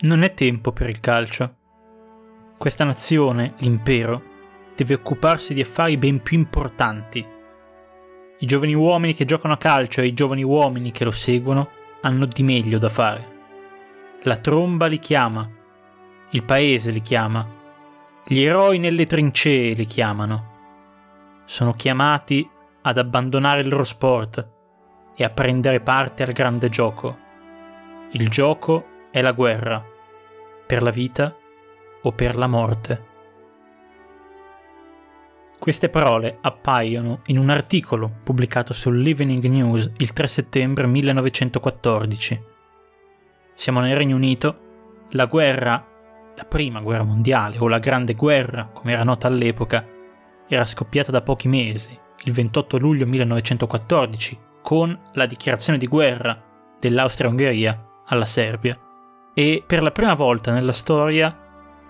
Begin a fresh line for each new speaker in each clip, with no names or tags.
Non è tempo per il calcio. Questa nazione, l'impero, deve occuparsi di affari ben più importanti. I giovani uomini che giocano a calcio e i giovani uomini che lo seguono hanno di meglio da fare. La tromba li chiama, il paese li chiama, gli eroi nelle trincee li chiamano. Sono chiamati ad abbandonare il loro sport e a prendere parte al grande gioco. Il gioco è la guerra, per la vita o per la morte. Queste parole appaiono in un articolo pubblicato sull'Evening News il 3 settembre 1914. Siamo nel Regno Unito, la guerra, la prima guerra mondiale o la grande guerra, come era nota all'epoca, era scoppiata da pochi mesi, il 28 luglio 1914, con la dichiarazione di guerra dell'Austria-Ungheria alla Serbia e per la prima volta nella storia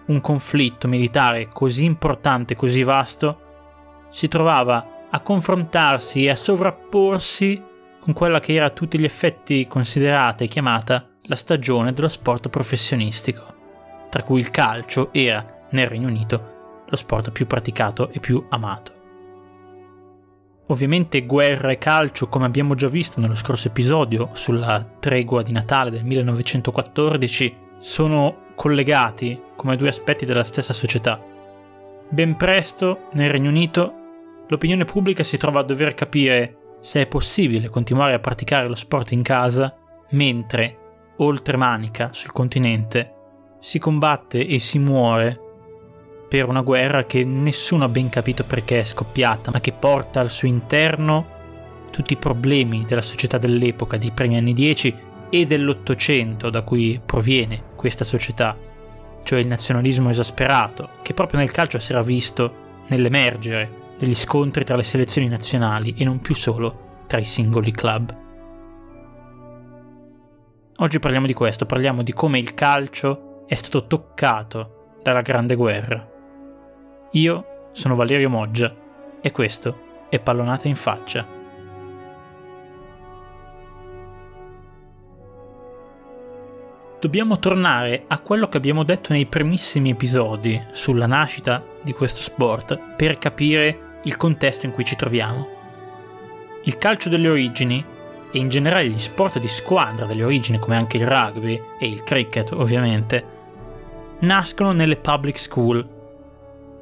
un conflitto militare così importante, così vasto, si trovava a confrontarsi e a sovrapporsi con quella che era a tutti gli effetti considerata e chiamata la stagione dello sport professionistico, tra cui il calcio era, nel Regno Unito, lo sport più praticato e più amato. Ovviamente guerra e calcio, come abbiamo già visto nello scorso episodio sulla tregua di Natale del 1914, sono collegati come due aspetti della stessa società. Ben presto, nel Regno Unito, l'opinione pubblica si trova a dover capire se è possibile continuare a praticare lo sport in casa mentre, oltre Manica, sul continente, si combatte e si muore per una guerra che nessuno ha ben capito perché è scoppiata, ma che porta al suo interno tutti i problemi della società dell'epoca, dei primi anni 10 e dell'Ottocento da cui proviene questa società, cioè il nazionalismo esasperato, che proprio nel calcio si era visto nell'emergere degli scontri tra le selezioni nazionali e non più solo tra i singoli club. Oggi parliamo di questo, parliamo di come il calcio è stato toccato dalla Grande Guerra. Io sono Valerio Moggia e questo è Pallonata in faccia. Dobbiamo tornare a quello che abbiamo detto nei primissimi episodi sulla nascita di questo sport per capire il contesto in cui ci troviamo. Il calcio delle origini e in generale gli sport di squadra delle origini come anche il rugby e il cricket ovviamente nascono nelle public school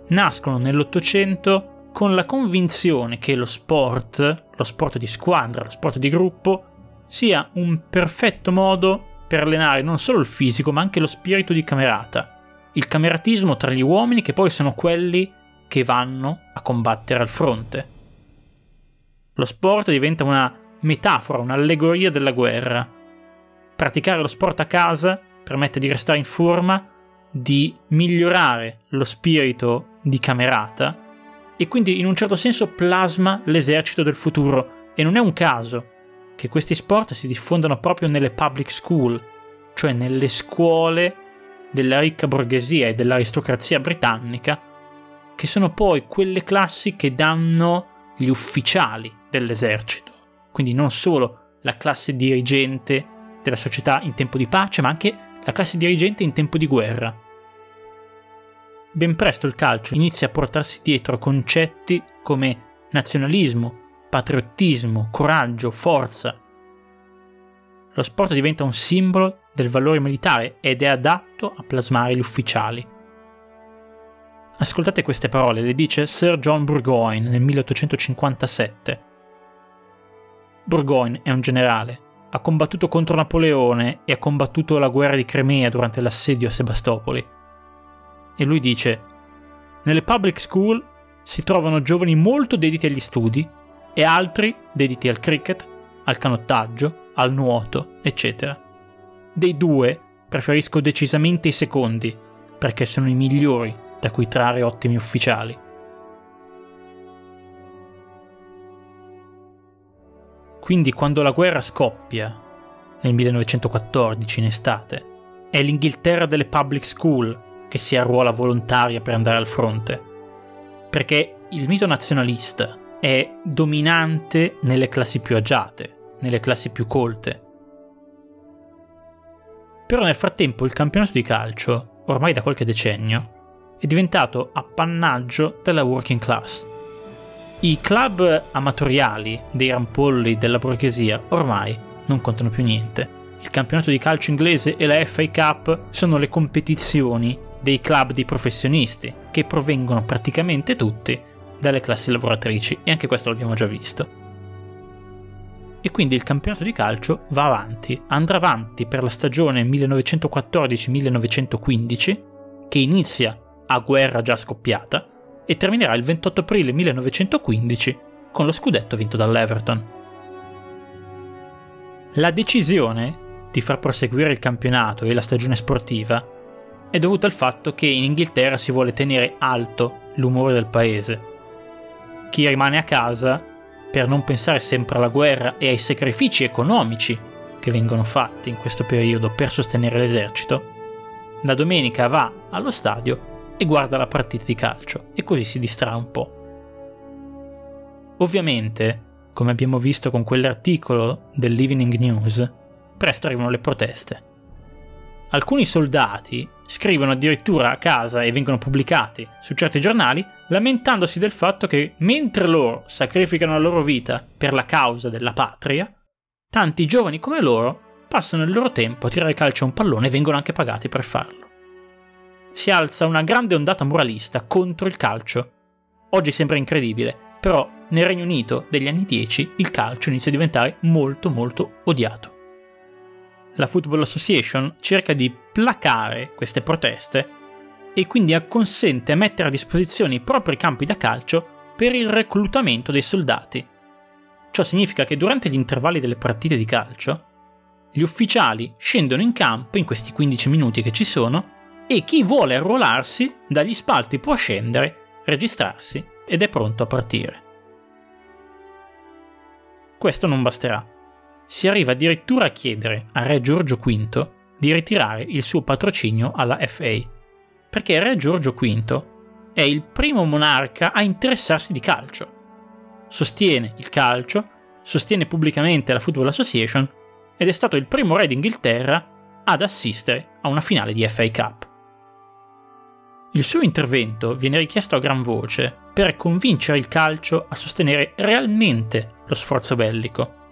nascono nell'Ottocento con la convinzione che lo sport, lo sport di squadra, lo sport di gruppo, sia un perfetto modo per allenare non solo il fisico ma anche lo spirito di camerata, il cameratismo tra gli uomini che poi sono quelli che vanno a combattere al fronte. Lo sport diventa una metafora, un'allegoria della guerra. Praticare lo sport a casa permette di restare in forma, di migliorare lo spirito di camerata e quindi in un certo senso plasma l'esercito del futuro. E non è un caso che questi sport si diffondano proprio nelle public school, cioè nelle scuole della ricca borghesia e dell'aristocrazia britannica, che sono poi quelle classi che danno gli ufficiali dell'esercito, quindi non solo la classe dirigente della società in tempo di pace, ma anche la classe dirigente in tempo di guerra ben presto il calcio inizia a portarsi dietro concetti come nazionalismo, patriottismo, coraggio, forza. Lo sport diventa un simbolo del valore militare ed è adatto a plasmare gli ufficiali. Ascoltate queste parole, le dice Sir John Burgoyne nel 1857. Burgoyne è un generale, ha combattuto contro Napoleone e ha combattuto la guerra di Crimea durante l'assedio a Sebastopoli e lui dice, nelle public school si trovano giovani molto dediti agli studi e altri dediti al cricket, al canottaggio, al nuoto, eccetera. Dei due preferisco decisamente i secondi, perché sono i migliori da cui trarre ottimi ufficiali. Quindi quando la guerra scoppia, nel 1914 in estate, è l'Inghilterra delle public school che si arruola volontaria per andare al fronte. Perché il mito nazionalista è dominante nelle classi più agiate, nelle classi più colte. Però nel frattempo il campionato di calcio, ormai da qualche decennio, è diventato appannaggio della working class. I club amatoriali dei rampolli della borghesia ormai non contano più niente. Il campionato di calcio inglese e la FA Cup sono le competizioni dei club di professionisti, che provengono praticamente tutti dalle classi lavoratrici, e anche questo l'abbiamo già visto. E quindi il campionato di calcio va avanti, andrà avanti per la stagione 1914-1915, che inizia a guerra già scoppiata, e terminerà il 28 aprile 1915 con lo scudetto vinto dall'Everton. La decisione di far proseguire il campionato e la stagione sportiva è dovuta al fatto che in Inghilterra si vuole tenere alto l'umore del paese. Chi rimane a casa, per non pensare sempre alla guerra e ai sacrifici economici che vengono fatti in questo periodo per sostenere l'esercito, la domenica va allo stadio e guarda la partita di calcio e così si distrae un po'. Ovviamente, come abbiamo visto con quell'articolo dell'Evening News, presto arrivano le proteste. Alcuni soldati scrivono addirittura a casa e vengono pubblicati su certi giornali lamentandosi del fatto che mentre loro sacrificano la loro vita per la causa della patria, tanti giovani come loro passano il loro tempo a tirare calcio a un pallone e vengono anche pagati per farlo. Si alza una grande ondata moralista contro il calcio. Oggi sembra incredibile, però nel Regno Unito degli anni 10 il calcio inizia a diventare molto molto odiato la Football Association cerca di placare queste proteste e quindi consente a mettere a disposizione i propri campi da calcio per il reclutamento dei soldati. Ciò significa che durante gli intervalli delle partite di calcio, gli ufficiali scendono in campo in questi 15 minuti che ci sono e chi vuole arruolarsi dagli spalti può scendere, registrarsi ed è pronto a partire. Questo non basterà si arriva addirittura a chiedere a Re Giorgio V di ritirare il suo patrocinio alla FA, perché Re Giorgio V è il primo monarca a interessarsi di calcio. Sostiene il calcio, sostiene pubblicamente la Football Association ed è stato il primo re d'Inghilterra ad assistere a una finale di FA Cup. Il suo intervento viene richiesto a gran voce per convincere il calcio a sostenere realmente lo sforzo bellico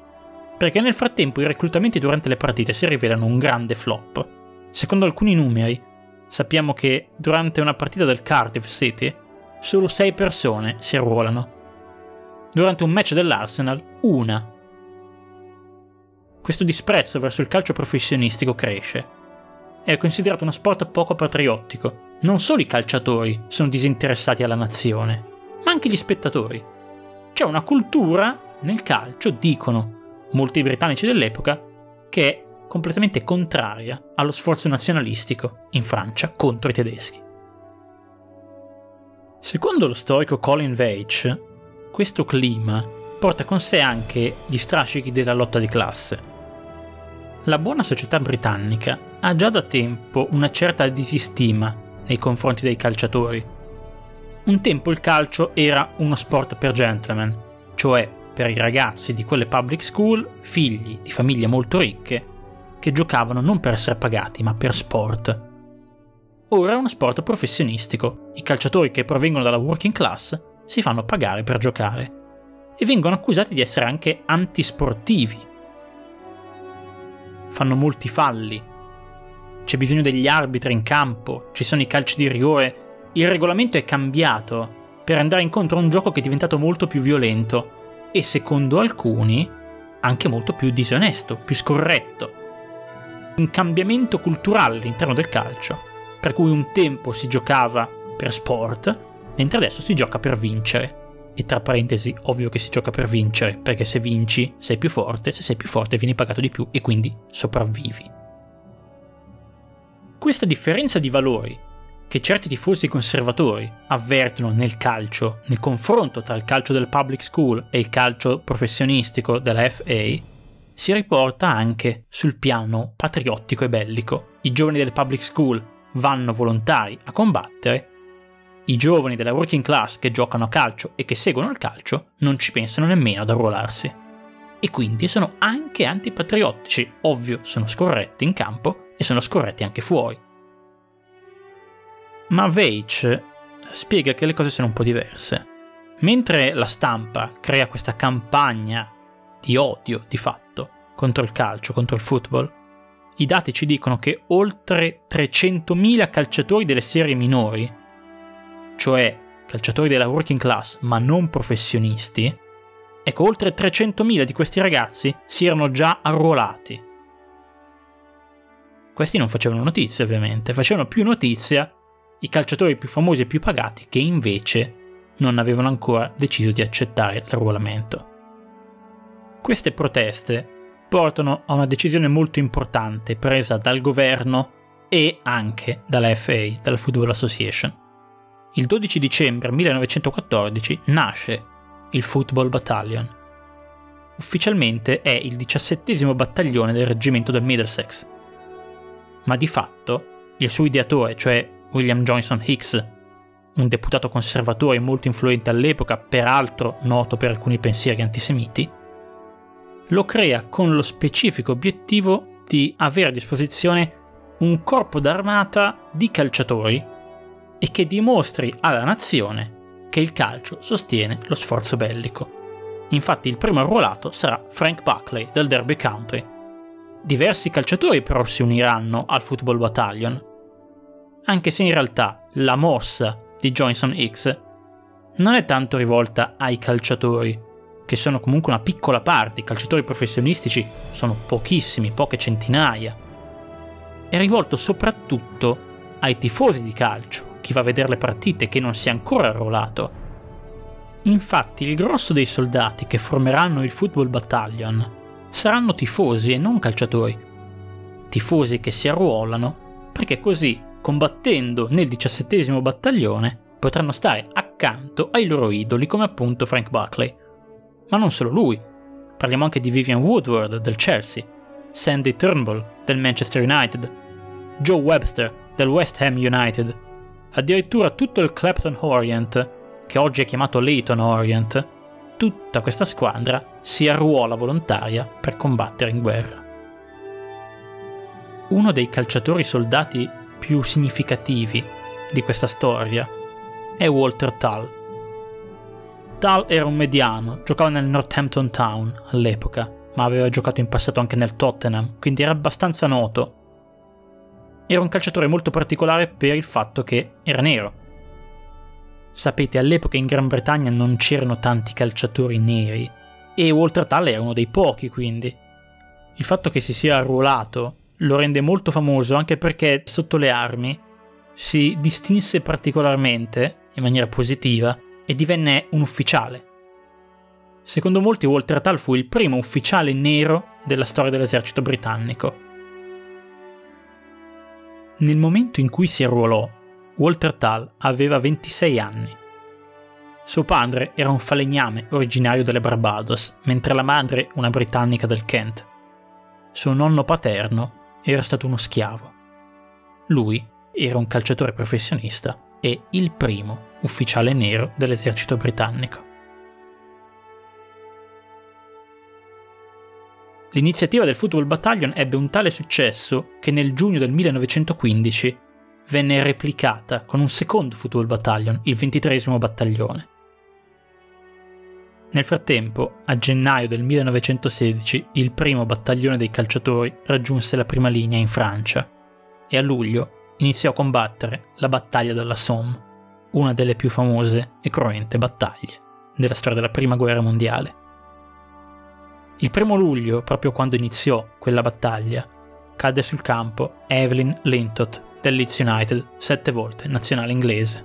perché nel frattempo i reclutamenti durante le partite si rivelano un grande flop. Secondo alcuni numeri, sappiamo che durante una partita del Cardiff City solo 6 persone si arruolano. Durante un match dell'Arsenal, una. Questo disprezzo verso il calcio professionistico cresce. È considerato uno sport poco patriottico. Non solo i calciatori sono disinteressati alla nazione, ma anche gli spettatori. C'è una cultura nel calcio, dicono, molti britannici dell'epoca, che è completamente contraria allo sforzo nazionalistico in Francia contro i tedeschi. Secondo lo storico Colin Veitch, questo clima porta con sé anche gli strascichi della lotta di classe. La buona società britannica ha già da tempo una certa disistima nei confronti dei calciatori. Un tempo il calcio era uno sport per gentleman, cioè per i ragazzi di quelle public school, figli di famiglie molto ricche, che giocavano non per essere pagati, ma per sport. Ora è uno sport professionistico. I calciatori che provengono dalla working class si fanno pagare per giocare e vengono accusati di essere anche antisportivi. Fanno molti falli. C'è bisogno degli arbitri in campo, ci sono i calci di rigore. Il regolamento è cambiato per andare incontro a un gioco che è diventato molto più violento e secondo alcuni anche molto più disonesto, più scorretto. Un cambiamento culturale all'interno del calcio, per cui un tempo si giocava per sport, mentre adesso si gioca per vincere. E tra parentesi, ovvio che si gioca per vincere, perché se vinci sei più forte, se sei più forte vieni pagato di più e quindi sopravvivi. Questa differenza di valori che certi tifosi conservatori avvertono nel calcio, nel confronto tra il calcio del public school e il calcio professionistico della FA, si riporta anche sul piano patriottico e bellico. I giovani del public school vanno volontari a combattere, i giovani della working class che giocano a calcio e che seguono il calcio non ci pensano nemmeno ad arruolarsi. E quindi sono anche antipatriottici, ovvio sono scorretti in campo, e sono scorretti anche fuori. Ma Veitch spiega che le cose sono un po' diverse. Mentre la stampa crea questa campagna di odio, di fatto, contro il calcio, contro il football, i dati ci dicono che oltre 300.000 calciatori delle serie minori, cioè calciatori della working class ma non professionisti, ecco, oltre 300.000 di questi ragazzi si erano già arruolati. Questi non facevano notizia, ovviamente, facevano più notizia i calciatori più famosi e più pagati che invece non avevano ancora deciso di accettare l'arruolamento. Queste proteste portano a una decisione molto importante presa dal governo e anche dalla FA, dalla Football Association. Il 12 dicembre 1914 nasce il Football Battalion. Ufficialmente è il diciassettesimo battaglione del reggimento del Middlesex, ma di fatto il suo ideatore, cioè William Johnson Hicks, un deputato conservatore molto influente all'epoca, peraltro noto per alcuni pensieri antisemiti, lo crea con lo specifico obiettivo di avere a disposizione un corpo d'armata di calciatori e che dimostri alla nazione che il calcio sostiene lo sforzo bellico. Infatti il primo arruolato sarà Frank Buckley del Derby County. Diversi calciatori però si uniranno al Football Battalion, anche se in realtà la mossa di Johnson X non è tanto rivolta ai calciatori, che sono comunque una piccola parte, i calciatori professionistici sono pochissimi, poche centinaia. È rivolto soprattutto ai tifosi di calcio, chi va a vedere le partite che non si è ancora arruolato. Infatti il grosso dei soldati che formeranno il Football Battalion saranno tifosi e non calciatori. Tifosi che si arruolano perché così combattendo nel diciassettesimo battaglione, potranno stare accanto ai loro idoli come appunto Frank Buckley. Ma non solo lui, parliamo anche di Vivian Woodward del Chelsea, Sandy Turnbull del Manchester United, Joe Webster del West Ham United, addirittura tutto il Clapton Orient, che oggi è chiamato Leighton Orient, tutta questa squadra si arruola volontaria per combattere in guerra. Uno dei calciatori soldati più significativi di questa storia è Walter Tull. Tull era un mediano, giocava nel Northampton Town all'epoca, ma aveva giocato in passato anche nel Tottenham, quindi era abbastanza noto. Era un calciatore molto particolare per il fatto che era nero. Sapete, all'epoca in Gran Bretagna non c'erano tanti calciatori neri e Walter Tull era uno dei pochi, quindi. Il fatto che si sia arruolato lo rende molto famoso anche perché sotto le armi si distinse particolarmente in maniera positiva e divenne un ufficiale. Secondo molti Walter Tull fu il primo ufficiale nero della storia dell'esercito britannico. Nel momento in cui si arruolò, Walter Tull aveva 26 anni. Suo padre era un falegname originario delle Barbados, mentre la madre una britannica del Kent. Suo nonno paterno era stato uno schiavo. Lui era un calciatore professionista e il primo ufficiale nero dell'esercito britannico. L'iniziativa del Football Battalion ebbe un tale successo che nel giugno del 1915 venne replicata con un secondo Football Battalion, il 23 Battaglione. Nel frattempo, a gennaio del 1916, il primo battaglione dei calciatori raggiunse la prima linea in Francia e a luglio iniziò a combattere la battaglia della Somme, una delle più famose e cruente battaglie della storia della Prima Guerra Mondiale. Il primo luglio, proprio quando iniziò quella battaglia, cadde sul campo Evelyn Lintott del Leeds United, sette volte nazionale inglese.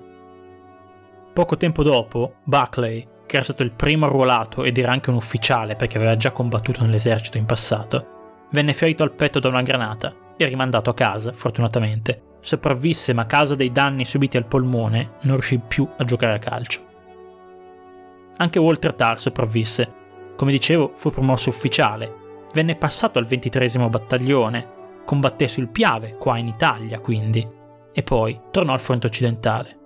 Poco tempo dopo, Buckley, che era stato il primo arruolato ed era anche un ufficiale perché aveva già combattuto nell'esercito in passato, venne ferito al petto da una granata e rimandato a casa, fortunatamente. Sopravvisse ma a causa dei danni subiti al polmone non riuscì più a giocare a calcio. Anche Walter Tull sopravvisse. Come dicevo, fu promosso ufficiale. Venne passato al 23 battaglione, combatté sul Piave, qua in Italia quindi, e poi tornò al fronte occidentale.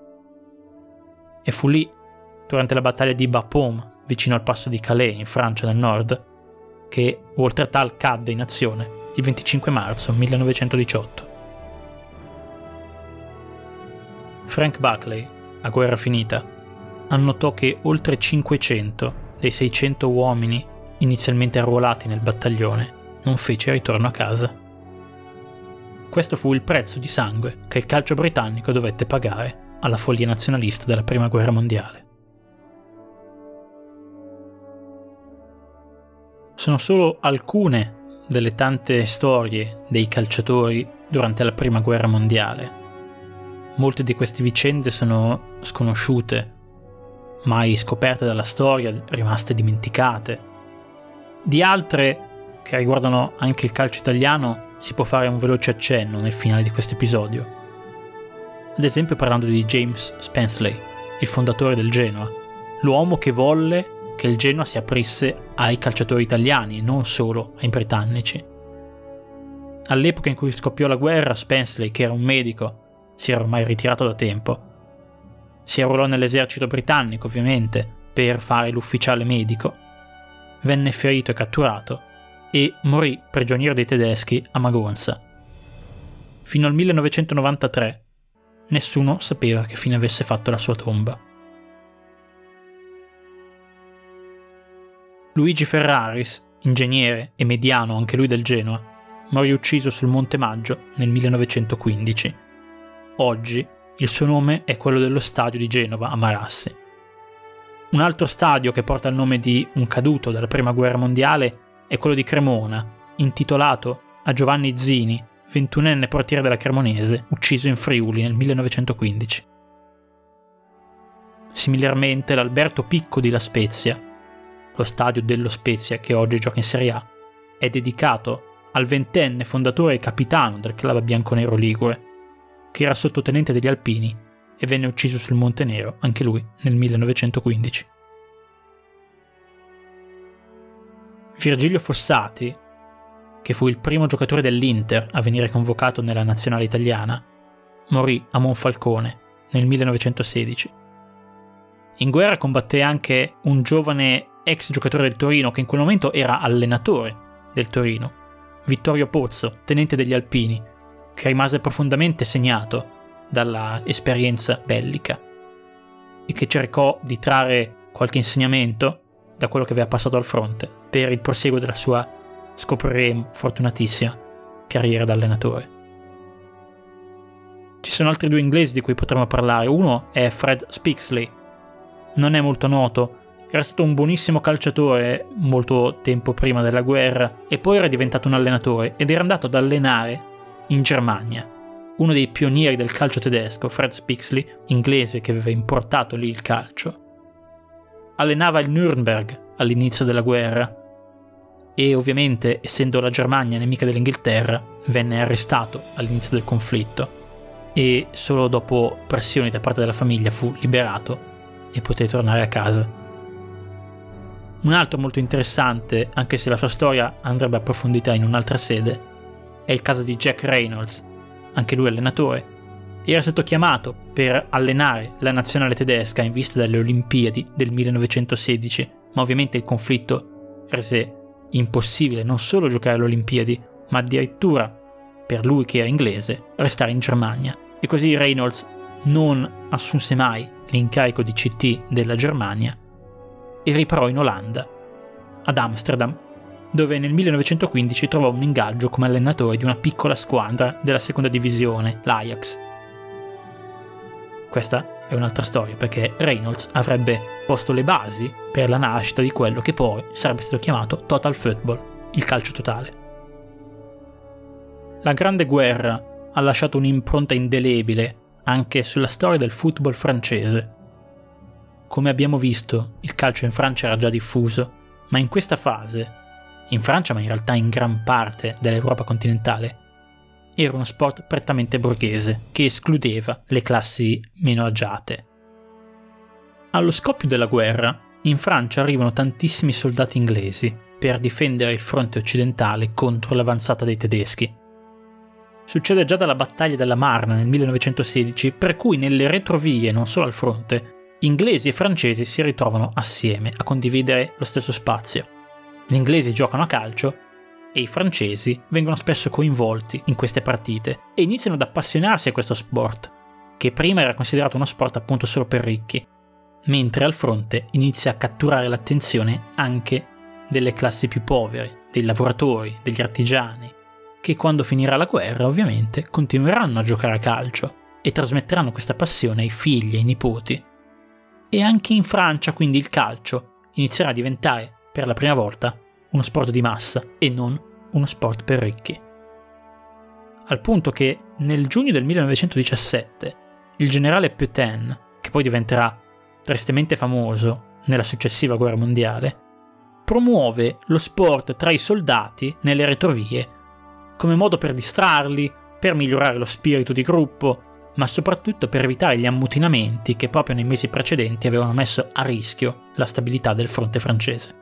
E fu lì durante la battaglia di Bapaume, vicino al passo di Calais, in Francia del Nord, che Walter Tull cadde in azione il 25 marzo 1918. Frank Buckley, a guerra finita, annotò che oltre 500 dei 600 uomini inizialmente arruolati nel battaglione non fece ritorno a casa. Questo fu il prezzo di sangue che il calcio britannico dovette pagare alla follia nazionalista della Prima Guerra Mondiale. Sono solo alcune delle tante storie dei calciatori durante la Prima Guerra Mondiale. Molte di queste vicende sono sconosciute, mai scoperte dalla storia, rimaste dimenticate. Di altre, che riguardano anche il calcio italiano, si può fare un veloce accenno nel finale di questo episodio. Ad esempio parlando di James Spensley, il fondatore del Genoa, l'uomo che volle che il Genoa si aprisse ai calciatori italiani, non solo ai britannici. All'epoca in cui scoppiò la guerra, Spensley, che era un medico, si era ormai ritirato da tempo. Si arruolò nell'esercito britannico, ovviamente, per fare l'ufficiale medico. Venne ferito e catturato e morì prigioniero dei tedeschi a Magonza. Fino al 1993 nessuno sapeva che fine avesse fatto la sua tomba. Luigi Ferraris, ingegnere e mediano anche lui del Genoa, morì ucciso sul Monte Maggio nel 1915. Oggi il suo nome è quello dello stadio di Genova a Marassi. Un altro stadio che porta il nome di un caduto dalla Prima Guerra Mondiale è quello di Cremona, intitolato a Giovanni Zini, ventunenne portiere della Cremonese, ucciso in Friuli nel 1915. Similarmente l'Alberto Picco di La Spezia lo stadio dello Spezia che oggi gioca in Serie A, è dedicato al ventenne fondatore e capitano del club bianconero Ligure, che era sottotenente degli Alpini e venne ucciso sul Monte Nero anche lui nel 1915. Virgilio Fossati, che fu il primo giocatore dell'Inter a venire convocato nella nazionale italiana, morì a Monfalcone nel 1916. In guerra combatté anche un giovane ex giocatore del Torino che in quel momento era allenatore del Torino, Vittorio Pozzo, tenente degli Alpini, che rimase profondamente segnato dalla esperienza bellica e che cercò di trarre qualche insegnamento da quello che aveva passato al fronte per il proseguo della sua, scopriremo, fortunatissima carriera da allenatore. Ci sono altri due inglesi di cui potremmo parlare, uno è Fred Spixley, non è molto noto, era stato un buonissimo calciatore molto tempo prima della guerra e poi era diventato un allenatore ed era andato ad allenare in Germania. Uno dei pionieri del calcio tedesco, Fred Spixley, inglese che aveva importato lì il calcio, allenava il Nürnberg all'inizio della guerra e ovviamente, essendo la Germania nemica dell'Inghilterra, venne arrestato all'inizio del conflitto e solo dopo pressioni da parte della famiglia fu liberato e poté tornare a casa. Un altro molto interessante, anche se la sua storia andrebbe approfondita in un'altra sede, è il caso di Jack Reynolds, anche lui allenatore. Era stato chiamato per allenare la nazionale tedesca in vista delle Olimpiadi del 1916, ma ovviamente il conflitto rese impossibile non solo giocare alle Olimpiadi, ma addirittura, per lui che era inglese, restare in Germania. E così Reynolds non assunse mai l'incarico di CT della Germania e riparò in Olanda, ad Amsterdam, dove nel 1915 trovò un ingaggio come allenatore di una piccola squadra della seconda divisione, l'Ajax. Questa è un'altra storia perché Reynolds avrebbe posto le basi per la nascita di quello che poi sarebbe stato chiamato Total Football, il calcio totale. La Grande Guerra ha lasciato un'impronta indelebile anche sulla storia del football francese come abbiamo visto, il calcio in Francia era già diffuso, ma in questa fase, in Francia ma in realtà in gran parte dell'Europa continentale, era uno sport prettamente borghese che escludeva le classi meno agiate. Allo scoppio della guerra, in Francia arrivano tantissimi soldati inglesi per difendere il fronte occidentale contro l'avanzata dei tedeschi. Succede già dalla battaglia della Marne nel 1916, per cui nelle retrovie, non solo al fronte, inglesi e francesi si ritrovano assieme a condividere lo stesso spazio. Gli inglesi giocano a calcio e i francesi vengono spesso coinvolti in queste partite e iniziano ad appassionarsi a questo sport, che prima era considerato uno sport appunto solo per ricchi, mentre al fronte inizia a catturare l'attenzione anche delle classi più povere, dei lavoratori, degli artigiani, che quando finirà la guerra ovviamente continueranno a giocare a calcio e trasmetteranno questa passione ai figli e ai nipoti. E anche in Francia quindi il calcio inizierà a diventare per la prima volta uno sport di massa e non uno sport per ricchi. Al punto che nel giugno del 1917 il generale Pétain, che poi diventerà tristemente famoso nella successiva guerra mondiale, promuove lo sport tra i soldati nelle retrovie come modo per distrarli, per migliorare lo spirito di gruppo, ma soprattutto per evitare gli ammutinamenti che proprio nei mesi precedenti avevano messo a rischio la stabilità del fronte francese.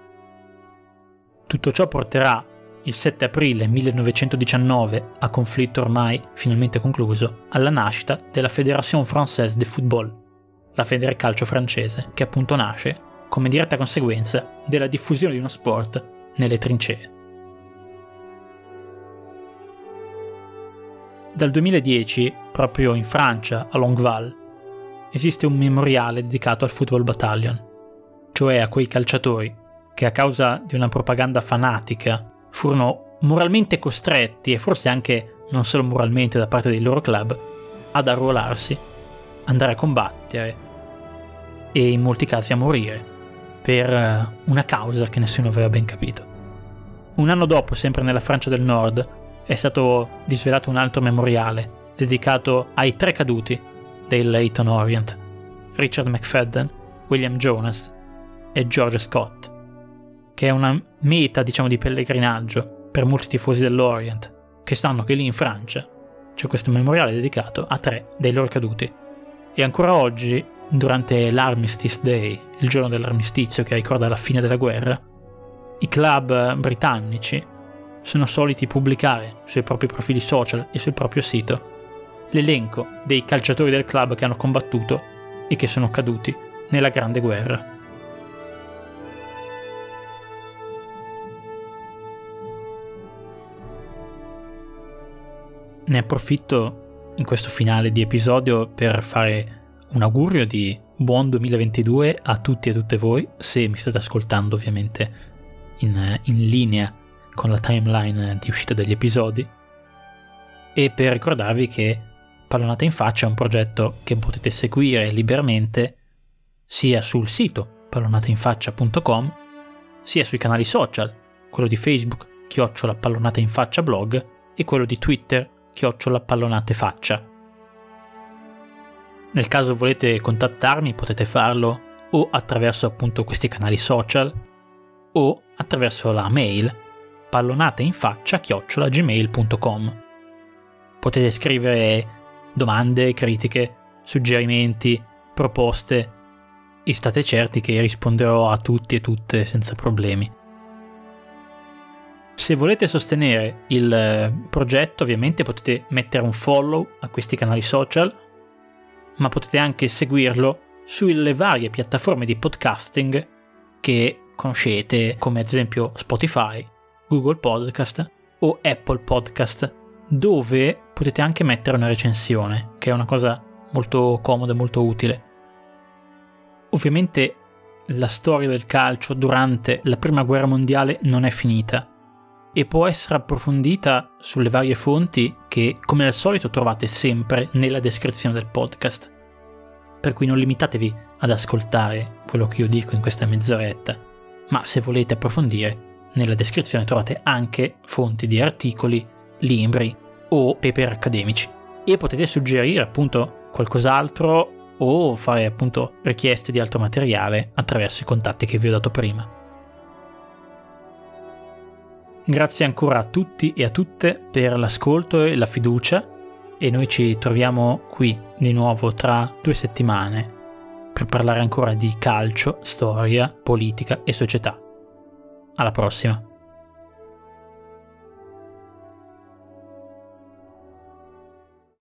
Tutto ciò porterà il 7 aprile 1919, a conflitto ormai finalmente concluso, alla nascita della Fédération Française de Football, la Federe Calcio francese, che appunto nasce come diretta conseguenza della diffusione di uno sport nelle trincee. Dal 2010, proprio in Francia, a Longueval, esiste un memoriale dedicato al Football Battalion, cioè a quei calciatori che a causa di una propaganda fanatica furono moralmente costretti, e forse anche non solo moralmente da parte dei loro club, ad arruolarsi, andare a combattere e in molti casi a morire per eh, una causa che nessuno aveva ben capito. Un anno dopo, sempre nella Francia del Nord, è stato disvelato un altro memoriale dedicato ai tre caduti dei Leighton Orient, Richard McFadden, William Jonas e George Scott, che è una meta, diciamo, di pellegrinaggio per molti tifosi dell'Orient, che sanno che lì in Francia c'è questo memoriale dedicato a tre dei loro caduti. E ancora oggi, durante l'Armistice Day, il giorno dell'armistizio che ricorda la fine della guerra, i club britannici sono soliti pubblicare sui propri profili social e sul proprio sito l'elenco dei calciatori del club che hanno combattuto e che sono caduti nella Grande Guerra. Ne approfitto in questo finale di episodio per fare un augurio di buon 2022 a tutti e a tutte voi, se mi state ascoltando ovviamente in, in linea con la timeline di uscita degli episodi e per ricordarvi che Pallonata in Faccia è un progetto che potete seguire liberamente sia sul sito pallonatainfaccia.com sia sui canali social, quello di Facebook, chiocciola pallonata in faccia blog e quello di Twitter, chiocciola pallonate faccia. Nel caso volete contattarmi potete farlo o attraverso appunto questi canali social o attraverso la mail pallonateinfaccia-gmail.com. Potete scrivere domande, critiche, suggerimenti, proposte e state certi che risponderò a tutti e tutte senza problemi. Se volete sostenere il eh, progetto ovviamente potete mettere un follow a questi canali social, ma potete anche seguirlo sulle varie piattaforme di podcasting che conoscete come ad esempio Spotify, Google Podcast o Apple Podcast, dove potete anche mettere una recensione, che è una cosa molto comoda e molto utile. Ovviamente la storia del calcio durante la Prima Guerra Mondiale non è finita e può essere approfondita sulle varie fonti che, come al solito, trovate sempre nella descrizione del podcast. Per cui non limitatevi ad ascoltare quello che io dico in questa mezz'oretta, ma se volete approfondire nella descrizione trovate anche fonti di articoli, libri o paper accademici e potete suggerire appunto qualcos'altro o fare appunto richieste di altro materiale attraverso i contatti che vi ho dato prima. Grazie ancora a tutti e a tutte per l'ascolto e la fiducia e noi ci troviamo qui di nuovo tra due settimane per parlare ancora di calcio, storia, politica e società. Alla prossima!